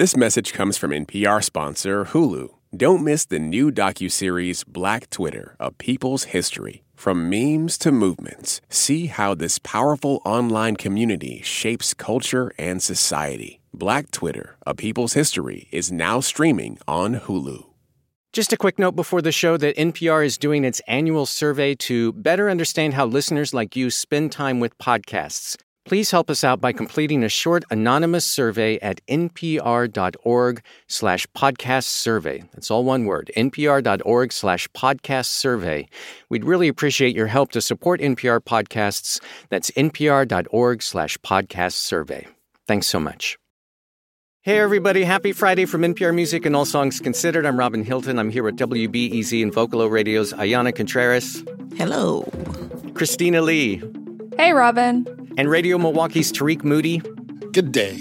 This message comes from NPR sponsor Hulu. Don't miss the new docuseries Black Twitter, A People's History. From memes to movements, see how this powerful online community shapes culture and society. Black Twitter, A People's History is now streaming on Hulu. Just a quick note before the show that NPR is doing its annual survey to better understand how listeners like you spend time with podcasts. Please help us out by completing a short anonymous survey at npr.org slash podcast survey. That's all one word, npr.org slash podcast survey. We'd really appreciate your help to support NPR podcasts. That's npr.org slash podcast survey. Thanks so much. Hey, everybody. Happy Friday from NPR Music and All Songs Considered. I'm Robin Hilton. I'm here with WBEZ and Vocalo Radio's Ayana Contreras. Hello. Christina Lee. Hey, Robin. And Radio Milwaukee's Tarik Moody. Good day.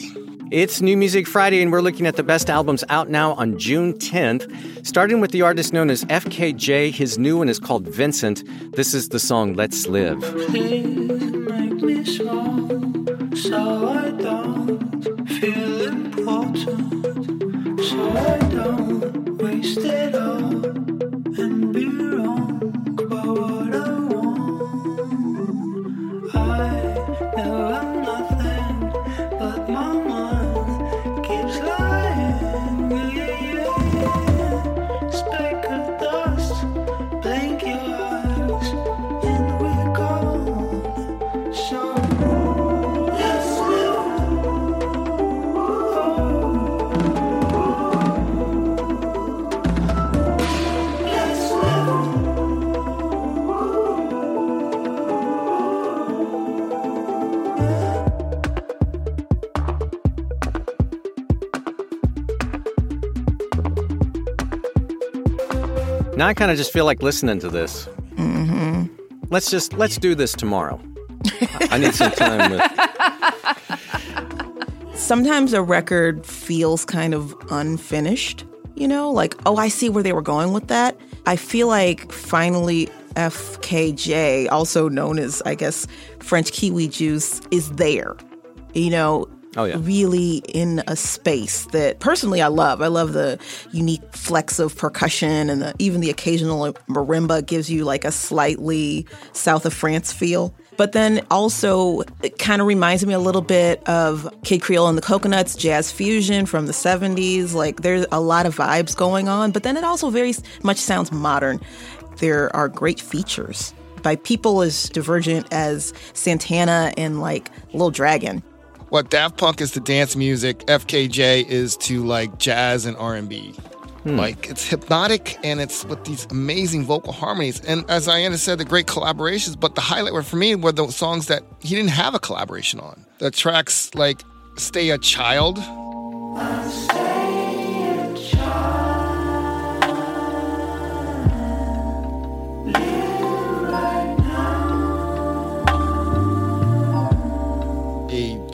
It's New Music Friday, and we're looking at the best albums out now on June 10th. Starting with the artist known as FKJ. His new one is called Vincent. This is the song Let's Live. Please make me small so I don't feel important. So I I kind of just feel like listening to this. Mm-hmm. Let's just let's do this tomorrow. I need some time with. Sometimes a record feels kind of unfinished, you know, like, oh, I see where they were going with that. I feel like finally FKJ, also known as, I guess, French Kiwi Juice, is there. You know, Oh, yeah. really in a space that personally I love. I love the unique flex of percussion and the, even the occasional marimba gives you like a slightly south of France feel. But then also, it kind of reminds me a little bit of Kid Creole and the Coconuts, jazz fusion from the 70s. Like, there's a lot of vibes going on, but then it also very much sounds modern. There are great features by people as divergent as Santana and like Little Dragon. What Daft Punk is to dance music, FKJ is to like jazz and R&B. Hmm. Like it's hypnotic and it's with these amazing vocal harmonies. And as Ayana said, the great collaborations. But the highlight were for me were the songs that he didn't have a collaboration on. The tracks like "Stay a Child," a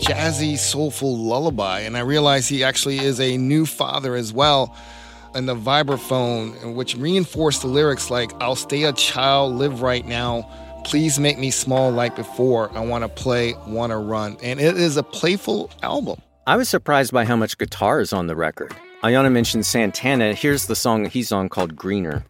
jazzy, soulful lullaby. And I realized he actually is a new father as well. And the vibraphone, which reinforced the lyrics like, I'll stay a child, live right now. Please make me small like before. I want to play, want to run. And it is a playful album. I was surprised by how much guitar is on the record. Ayana mentioned Santana. Here's the song he's on called Greener.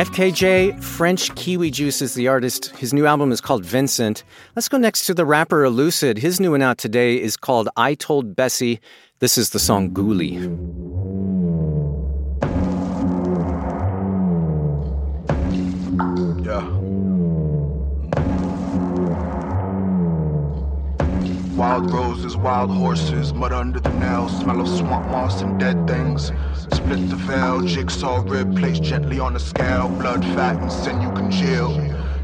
FKJ, French Kiwi Juice is the artist. His new album is called Vincent. Let's go next to the rapper Elucid. His new one out today is called I Told Bessie. This is the song Ghoulie. Yeah. Wild roses, wild horses, mud under the nails, smell of swamp moss and dead things. Split the veil, jigsaw rib placed gently on a scale, blood, fat, and sinew congeal.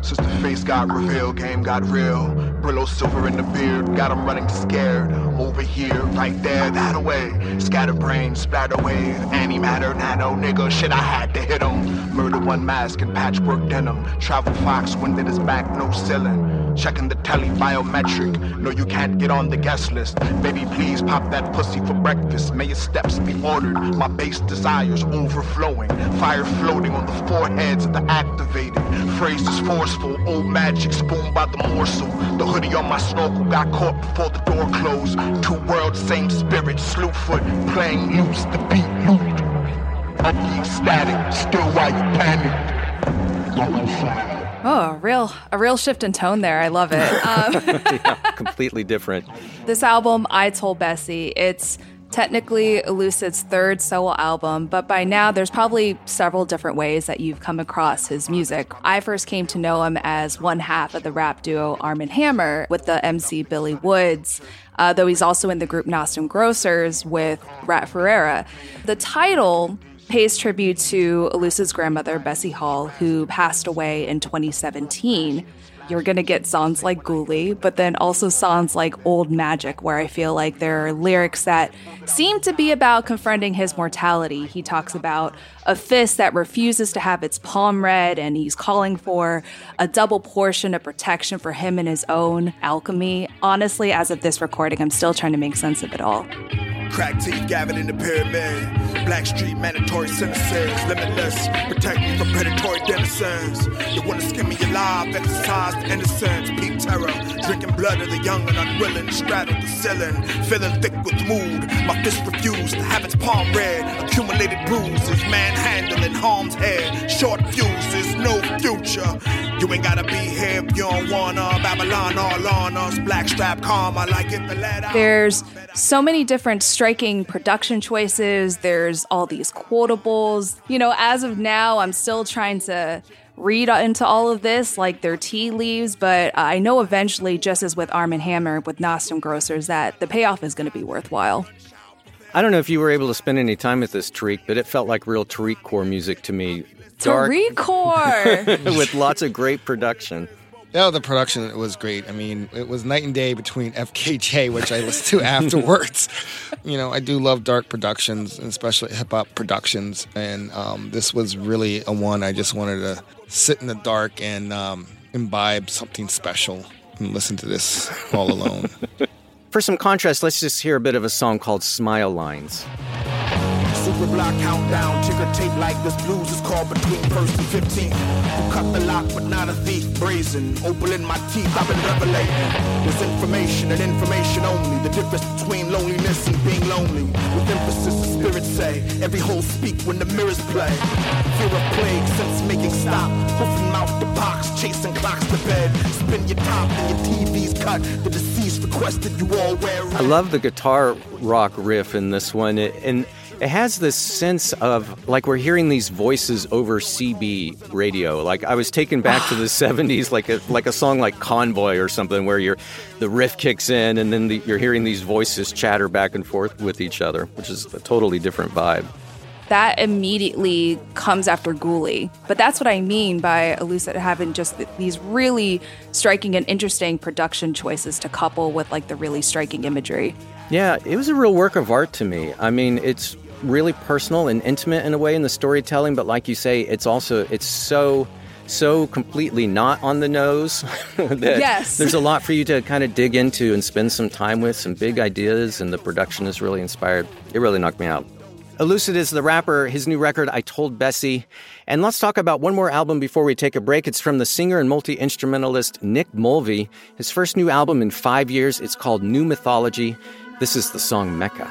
Since the face got revealed, game got real. Brillo silver in the beard, got him running scared. I'm over here, right there, that away. Scatterbrain, splatter wave, antimatter, nano, nigga. Shit, I had to hit him. Murder one mask and patchwork denim. Travel fox, wind in his back, no ceiling. Checking the telly biometric. No, you can't get on the guest list. Baby, please pop that pussy for breakfast. May your steps be ordered. My base desires overflowing. Fire floating on the foreheads of the activated. Phrases forceful. Old magic spoon by the morsel. The hoodie on my snorkel got caught before the door closed. Two worlds, same spirit. Slew foot playing loose. The beat looped. I'm ecstatic. Still why you panicked. Yellow flag. Oh, a real a real shift in tone there. I love it. Um, Completely different. this album, I Told Bessie, it's technically Elucid's third solo album, but by now there's probably several different ways that you've come across his music. I first came to know him as one half of the rap duo Armand Hammer with the MC Billy Woods. Uh, though he's also in the group Nostrum Grocers with R.A.P. Ferreira. The title pays tribute to Elucid's grandmother, Bessie Hall, who passed away in 2017. You're gonna get songs like Ghoulie, but then also songs like Old Magic, where I feel like there are lyrics that seem to be about confronting his mortality. He talks about a fist that refuses to have its palm read, and he's calling for a double portion of protection for him and his own alchemy. Honestly, as of this recording, I'm still trying to make sense of it all. Crack teeth gathered in the pyramid. Black street mandatory sentences. Limitless. Protect me from predatory denizens. They wanna skin me alive. Exercise the innocence. Peak terror. Drinking blood of the young and unwilling. Straddle the ceiling. Feeling thick with mood. My fist refused to have its palm red. Accumulated bruises. Manhandling harm's head. Short fuses. No future. You ain't gotta be here if you don't wanna. Babylon all on us. Black strap karma like it the letter. There's so many different striking production choices. There's all these quotables. You know, as of now, I'm still trying to read into all of this like they're tea leaves, but I know eventually, just as with Armand Hammer with Nostrum Grocers, that the payoff is going to be worthwhile. I don't know if you were able to spend any time with this Tarik, but it felt like real Tarik core music to me. Dark Tarik core! with lots of great production. Yeah, the production was great. I mean, it was night and day between FKJ, which I listened to afterwards. You know, I do love dark productions, especially hip hop productions, and um, this was really a one I just wanted to sit in the dark and um, imbibe something special and listen to this all alone. For some contrast, let's just hear a bit of a song called Smile Lines. Super block countdown, ticker tape like this blues is called between first and 15th. Who cut the lock but not a thief, brazen, opal in my teeth, I've been revelating. There's information and information only, the difference between loneliness and being lonely. With emphasis, the spirits say, every hole speak when the mirrors play. Fear of plague, sense making stop, hoof and mouth the box, chasing clocks to bed. Spin your top and your TV's cut, the deceased requested you all wear. I love the guitar rock riff in this one, and it has this sense of like we're hearing these voices over CB radio. Like I was taken back to the '70s, like a like a song like Convoy or something, where you're the riff kicks in, and then the, you're hearing these voices chatter back and forth with each other, which is a totally different vibe. that immediately comes after Ghoulie. But that's what I mean by Elucid having just these really striking and interesting production choices to couple with like the really striking imagery. Yeah, it was a real work of art to me. I mean, it's really personal and intimate in a way in the storytelling, but like you say, it's also it's so so completely not on the nose that Yes. there's a lot for you to kind of dig into and spend some time with, some big ideas, and the production is really inspired. It really knocked me out. Elucid is the rapper, his new record, I Told Bessie. And let's talk about one more album before we take a break. It's from the singer and multi instrumentalist Nick Mulvey. His first new album in five years. It's called New Mythology. This is the song Mecca.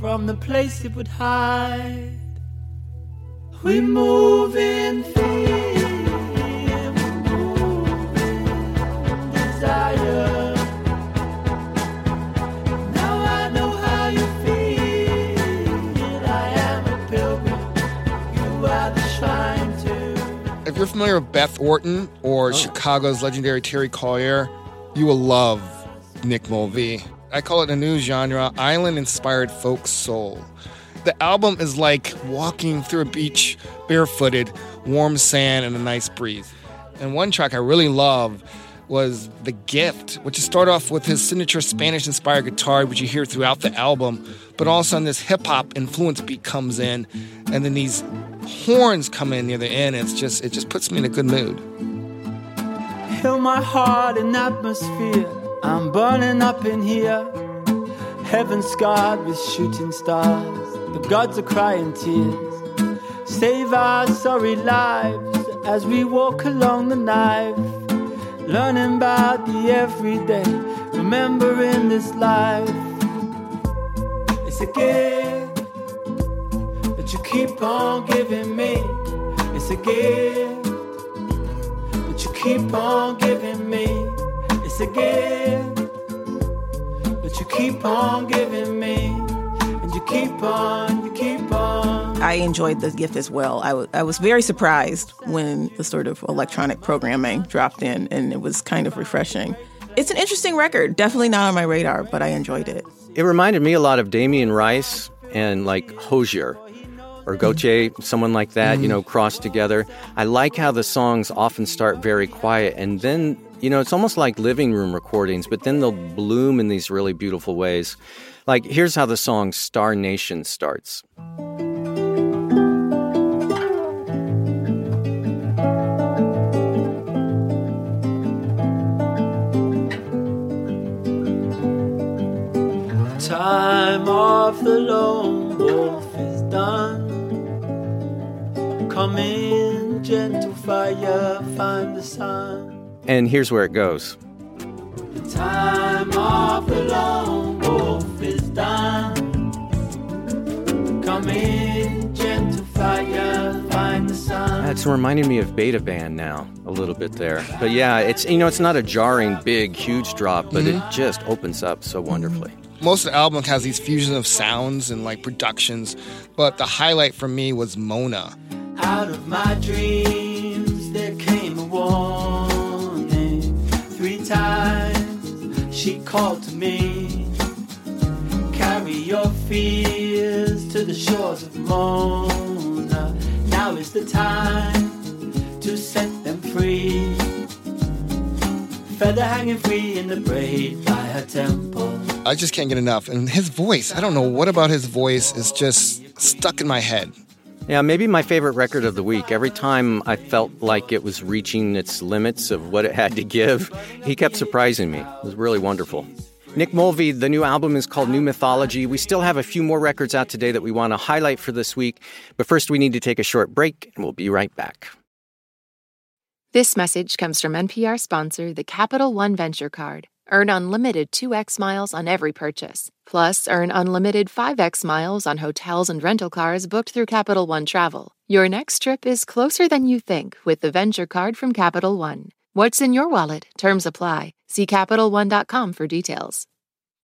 from the place it would hide. We move in fear, we move in desire. Now I know how you feel. I am a pilgrim, you are the shrine to. If you're familiar with Beth Orton or oh. Chicago's legendary Terry Callier, you will love Nick Mulvey. I call it a new genre, island inspired folk soul. The album is like walking through a beach barefooted, warm sand, and a nice breeze. And one track I really love was The Gift, which start off with his signature Spanish inspired guitar, which you hear throughout the album, but all of a sudden this hip hop influence beat comes in, and then these horns come in near the end. It's just it just puts me in a good mood. Fill my heart in atmosphere. I'm burning up in here. Heaven scarred with shooting stars. The gods are crying tears. Save our sorry lives as we walk along the knife. Learning about the everyday, remembering this life. It's a gift that you keep on giving me. It's a gift that you keep on giving me. It's a gift keep on giving me. And you keep on, you keep on. I enjoyed the gift as well. I was very surprised when the sort of electronic programming dropped in, and it was kind of refreshing. It's an interesting record. Definitely not on my radar, but I enjoyed it. It reminded me a lot of Damien Rice and like Hozier or Gotye, someone like that, you mm-hmm. know, crossed together. I like how the songs often start very quiet and then, you know, it's almost like living room recordings, but then they'll bloom in these really beautiful ways. Like, here's how the song Star Nation starts. Time of the lone wolf is done. Come in, gentle fire, find the sun. And here's where it goes. The time of the lone wolf is done. Come in, gentle fire, find the sun. It's reminding me of Beta Band now, a little bit there. But yeah, it's, you know, it's not a jarring, big, huge drop, but it mm-hmm. just opens up so wonderfully. Most of the album has these fusion of sounds and like productions, but the highlight for me was Mona. Out of my dreams there came a warning. She called to me. Carry your fears to the shores of Mona. Now is the time to set them free. Feather hanging free in the braid by her temple. I just can't get enough. And his voice, I don't know what about his voice is just stuck in my head. Yeah, maybe my favorite record of the week. Every time I felt like it was reaching its limits of what it had to give, he kept surprising me. It was really wonderful. Nick Mulvey, the new album is called New Mythology. We still have a few more records out today that we want to highlight for this week, but first we need to take a short break, and we'll be right back. This message comes from NPR sponsor, the Capital One Venture Card. Earn unlimited 2x miles on every purchase. Plus, earn unlimited 5x miles on hotels and rental cars booked through Capital One Travel. Your next trip is closer than you think with the Venture Card from Capital One. What's in your wallet? Terms apply. See CapitalOne.com for details.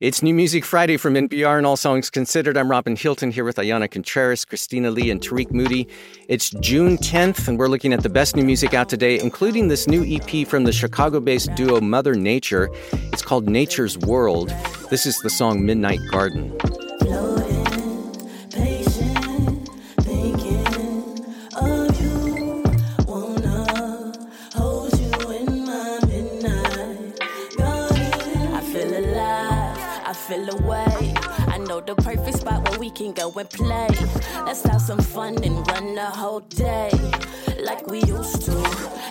It's New Music Friday from NPR and All Songs Considered. I'm Robin Hilton here with Ayana Contreras, Christina Lee, and Tarik Moody. It's June 10th, and we're looking at the best new music out today, including this new EP from the Chicago based duo Mother Nature. It's called Nature's World. This is the song Midnight Garden. Can go and play. Let's have some fun and run the whole day. Like we used to,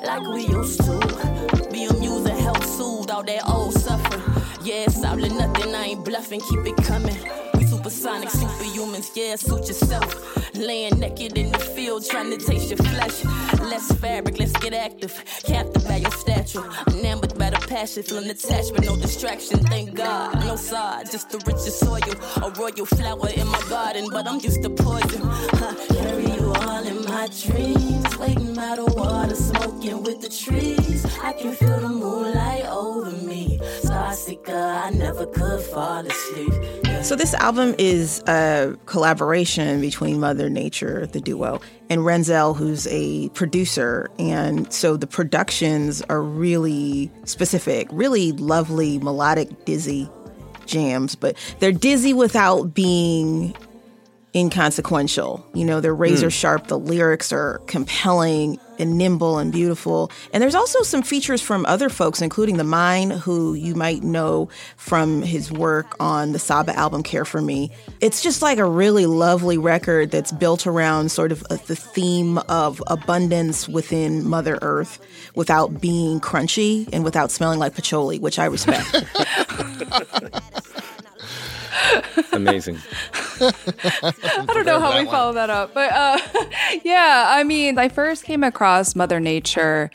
like we used to. Be amused and help soothe all that old suffering. Yeah, it's all or nothing, I ain't bluffing, keep it coming. Supersonic, superhumans, yeah, suit yourself. Laying naked in the field, trying to taste your flesh. Less fabric, let's get active. Captive by your stature. Enamored by the passion, feeling attachment, no distraction. Thank God, no side, just the richest soil. A royal flower in my garden, but I'm used to poison. Carry you all in my dreams. Waiting by the water, smoking with the trees. I can feel the moonlight over me. Starseeker, I never could fall asleep. So this album is a collaboration between Mother Nature, the duo, and Renzell, who's a producer. And so the productions are really specific, really lovely, melodic, dizzy jams, but they're dizzy without being inconsequential. You know, they're hmm. razor sharp. The lyrics are compelling and nimble and beautiful. And there's also some features from other folks, including theMIND, who you might know from his work on the Saba album Care for Me. It's just like a really lovely record that's built around sort of a, the theme of abundance within Mother Earth without being crunchy and without smelling like patchouli, which I respect. Amazing. I don't know how we follow that up, but uh, yeah, I mean, I first came across Mother Nature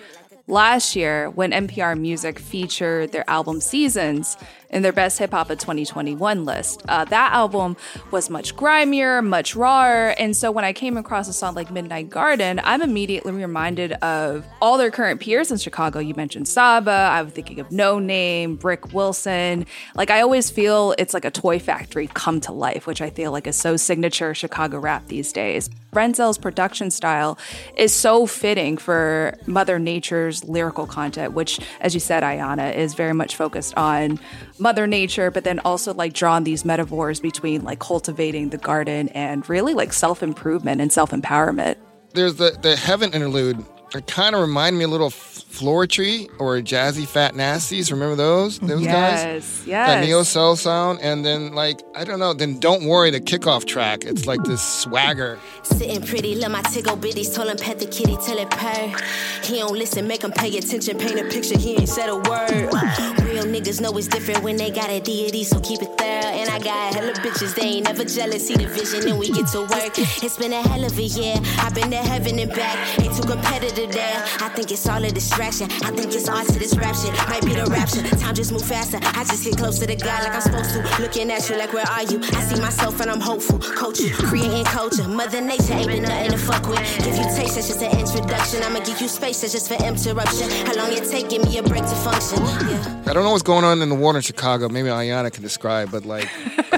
last year when NPR Music featured their album Seasons in their Best Hip Hop of 2021 list. Uh, that album was much grimier, much rawer, and so when I came across a song like Midnight Garden, I'm immediately reminded of all their current peers in Chicago. You mentioned Saba, I'm thinking of Noname, Brick Wilson. Like I always feel it's like a toy factory come to life, which I feel like is so signature Chicago rap these days. Renzell's production style is so fitting for Mother Nature's lyrical content, which, as you said, Ayana, is very much focused on Mother Nature, but then also like drawn these metaphors between like cultivating the garden and really like self improvement and self empowerment. There's the the heaven interlude. It kind of reminded me a little of Floetry or Jazzyfatnastees. Remember those? Those guys? Yes, That yes. neo soul sound, and then like I don't know. Then don't worry, the kickoff track. It's like this swagger. Sitting pretty, let my tickle bitties, told him pet the kitty till it purr. He don't listen, make him pay attention, paint a picture, he ain't said a word. Niggas know it's different when they got a deity, so keep it there. And I got hella bitches, they ain't never jealous, see the vision, and we get to work. It's been a hell of a year, I've been to heaven and back, ain't too competitive there. I think it's all a distraction, I think it's all to this rap shit, might be the rapture. Time just move faster, I just get close to the guy like I'm supposed to. Looking at you like, where are you? I see myself and I'm hopeful, you, creating culture. Mother Nature ain't been nothing to fuck with. Give you taste, that's just an introduction. I'ma give you space, that's just for interruption. How long it taking me a break to function. Yeah. I don't know what's going on in the water in Chicago. Maybe Ayana can describe, but like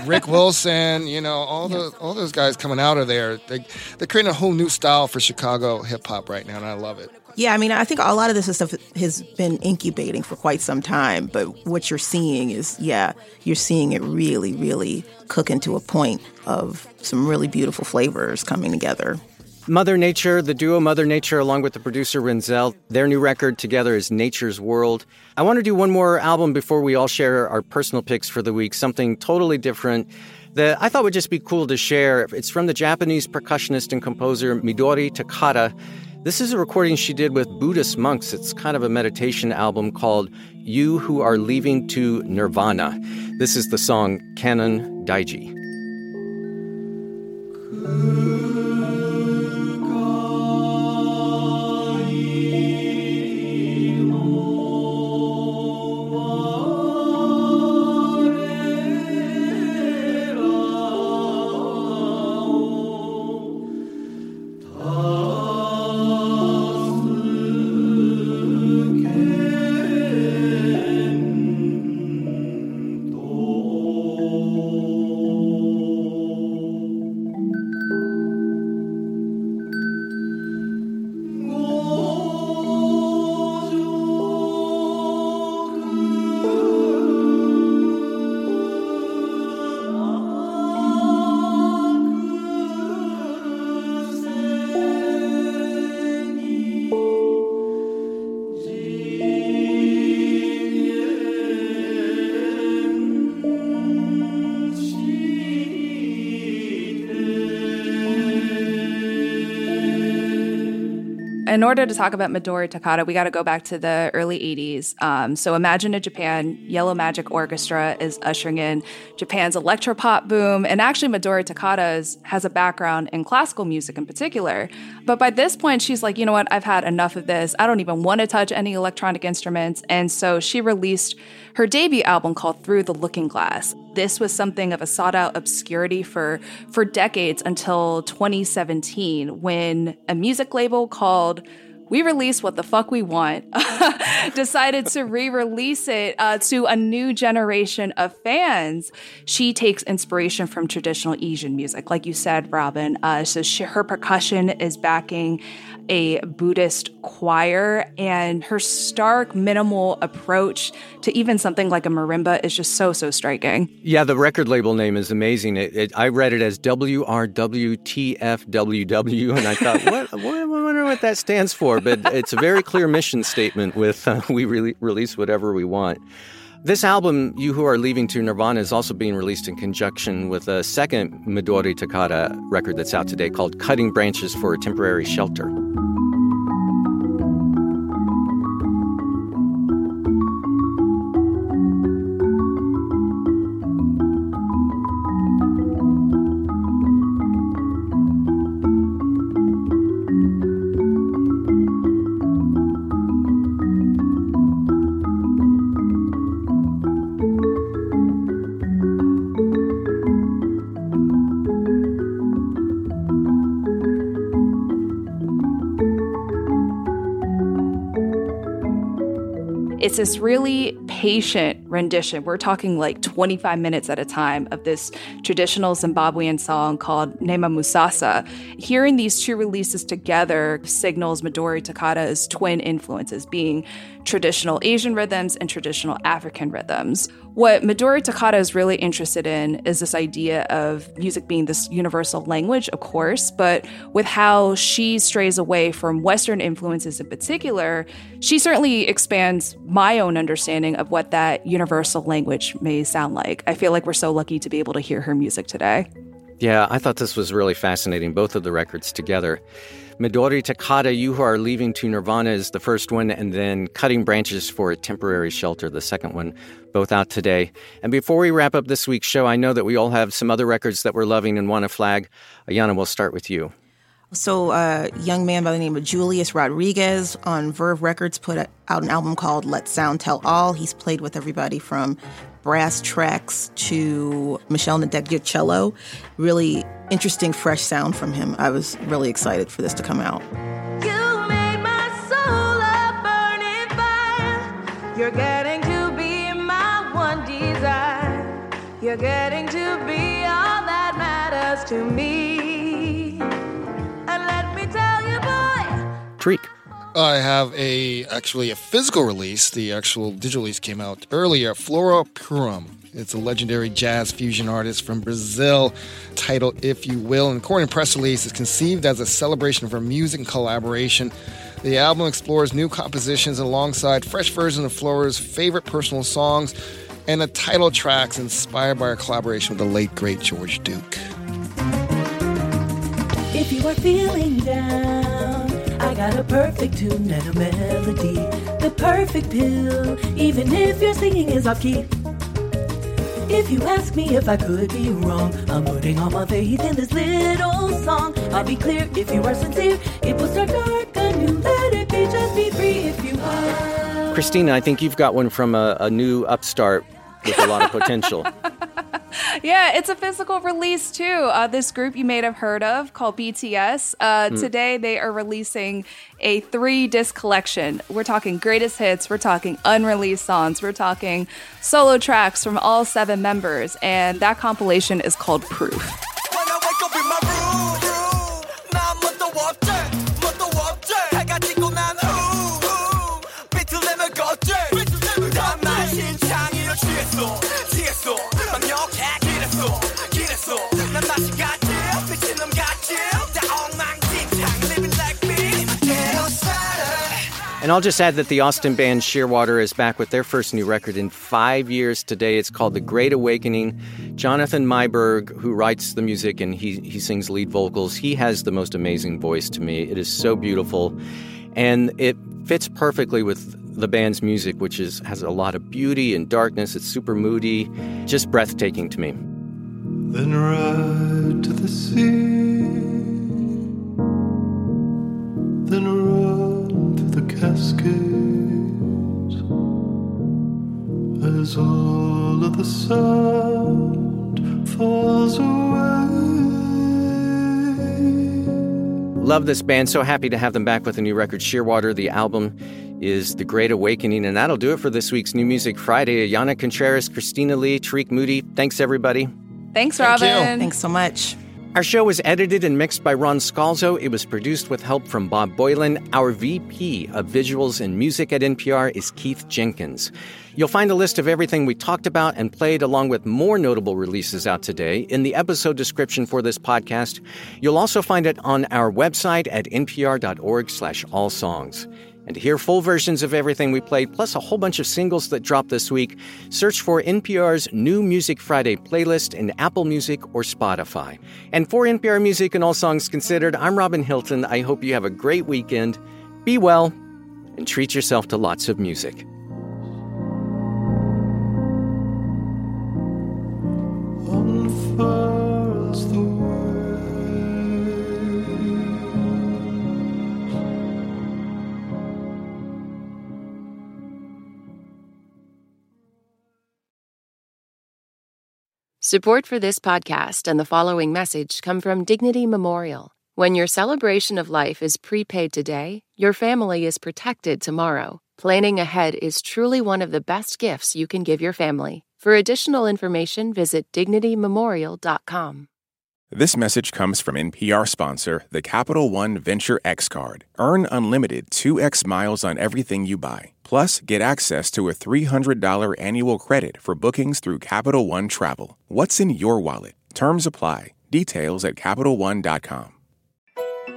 Rick Wilson, you know, all those all those guys coming out of there, they they're creating a whole new style for Chicago hip hop right now, and I love it. Yeah, I mean, I think a lot of this stuff has been incubating for quite some time, but what you're seeing is, yeah, you're seeing it really, really cooking to a point of some really beautiful flavors coming together. Mother Nature, the duo Mother Nature, along with the producer Renzell, their new record together is Nature's World. I want to do one more album before we all share our personal picks for the week, something totally different that I thought would just be cool to share. It's from the Japanese percussionist and composer Midori Takada. This is a recording she did with Buddhist monks. It's kind of a meditation album called You Who Are Leaving to Nirvana. This is the song Kannon Daiji. In order to talk about Midori Takada, we got to go back to the early 80s. Um, so imagine a Japan, Yellow Magic Orchestra is ushering in Japan's electropop boom. And actually, Midori Takada is, has a background in classical music in particular. But by this point, she's like, you know what? I've had enough of this. I don't even want to touch any electronic instruments. And so she released her debut album called Through the Looking Glass. This was something of a sought out obscurity for, for decades until 2017 when a music label called we release what the fuck we want, decided to re release it uh, to a new generation of fans. She takes inspiration from traditional Asian music, like you said, Robin. Uh, so she, her percussion is backing a Buddhist choir, and her stark, minimal approach to even something like a marimba is just so, so striking. Yeah, the record label name is amazing. It, it, I read it as WRWTFWW, and I thought, what, what, I wonder what that stands for. But it's a very clear mission statement with uh, we re- release whatever we want. This album, You Who Are Leaving to Nirvana, is also being released in conjunction with a second Midori Takada record that's out today called Cutting Branches for a Temporary Shelter. It's this really patient rendition. We're talking like 25 minutes at a time of this traditional Zimbabwean song called Nhemamusasa. Hearing these two releases together signals Midori Takada's twin influences, being traditional Asian rhythms and traditional African rhythms. What Midori Takada is really interested in is this idea of music being this universal language, of course, but with how she strays away from Western influences in particular, she certainly expands my own understanding of what that universal language may sound like. I feel like we're so lucky to be able to hear her music today. Yeah, I thought this was really fascinating, both of the records together. Midori Takada, You Who Are Leaving to Nirvana is the first one, and then Cutting Branches for a Temporary Shelter, the second one, both out today. And before we wrap up this week's show, I know that we all have some other records that we're loving and want to flag. Ayana, we'll start with you. So, a young man by the name of Julius Rodriguez on Verve Records put out an album called Let Sound Tell All. He's played with everybody from Brasstracks to Meshell Ndegeocello. Really interesting, fresh sound from him. I was really excited for this to come out. You made my soul a burning fire. You're getting to be my one desire. You're getting to be all that matters to me. Tarik. I have a actually a physical release. The actual digital release came out earlier. Flora Purim. It's a legendary jazz fusion artist from Brazil, titled "If You Will." And according to press release, is conceived as a celebration of her music and collaboration. The album explores new compositions alongside fresh versions of Flora's favorite personal songs and the title tracks inspired by her collaboration with the late great George Duke. If you are feeling down, I got a perfect tune and a melody. The perfect pill, even if your singing is off key. If you ask me if I could be wrong, I'm putting all my faith in this little song. I'll be clear if you are sincere, it will start dark anew. Let it be, just be free if you are. Christina, I think you've got one from a, a new upstart with a lot of potential. yeah, it's a physical release too. Uh, this group you may have heard of called BTS. Uh, mm. Today they are releasing a three disc collection. We're talking greatest hits, we're talking unreleased songs, we're talking solo tracks from all seven members, and that compilation is called Proof. And I'll just add that the Austin band Shearwater is back with their first new record in five years today. It's called The Great Awakening. Jonathan Meiberg, who writes the music and he, he sings lead vocals, he has the most amazing voice to me. It is so beautiful. And it fits perfectly with the band's music, which is has a lot of beauty and darkness. It's super moody, just breathtaking to me. Then ride to the sea. Through the Cascades as all of the sound falls away. Love this band. So happy to have them back with a new record, Shearwater. The album is The Great Awakening, and that'll do it for this week's New Music Friday. Ayana Contreras, Christina Lee, Tarik Moody. Thanks, everybody. Thanks, Robin. Thanks so much. Our show was edited and mixed by Ron Scalzo. It was produced with help from Bob Boilen. Our VP of Visuals and Music at NPR is Keith Jenkins. You'll find a list of everything we talked about and played, along with more notable releases out today, in the episode description for this podcast. You'll also find it on our website at npr.org/slash all songs. And to hear full versions of everything we played, plus a whole bunch of singles that dropped this week, search for NPR's New Music Friday playlist in Apple Music or Spotify. And for NPR Music and All Songs Considered, I'm Robin Hilton. I hope you have a great weekend. Be well and treat yourself to lots of music. Support for this podcast and the following message come from Dignity Memorial. When your celebration of life is prepaid today, your family is protected tomorrow. Planning ahead is truly one of the best gifts you can give your family. For additional information, visit dignitymemorial.com. This message comes from NPR sponsor, the Capital One Venture X Card. Earn unlimited 2x miles on everything you buy. Plus, get access to a $300 annual credit for bookings through Capital One Travel. What's in your wallet? Terms apply. Details at CapitalOne.com.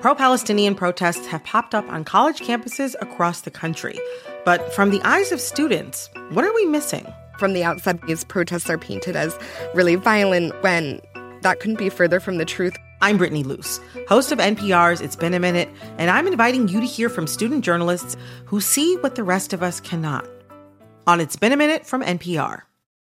Pro Palestinian protests have popped up on college campuses across the country. But from the eyes of students, what are we missing? From the outside, these protests are painted as really violent when that couldn't be further from the truth. I'm Brittany Luce, host of NPR's It's Been a Minute, and I'm inviting you to hear from student journalists who see what the rest of us cannot. On It's Been a Minute from NPR.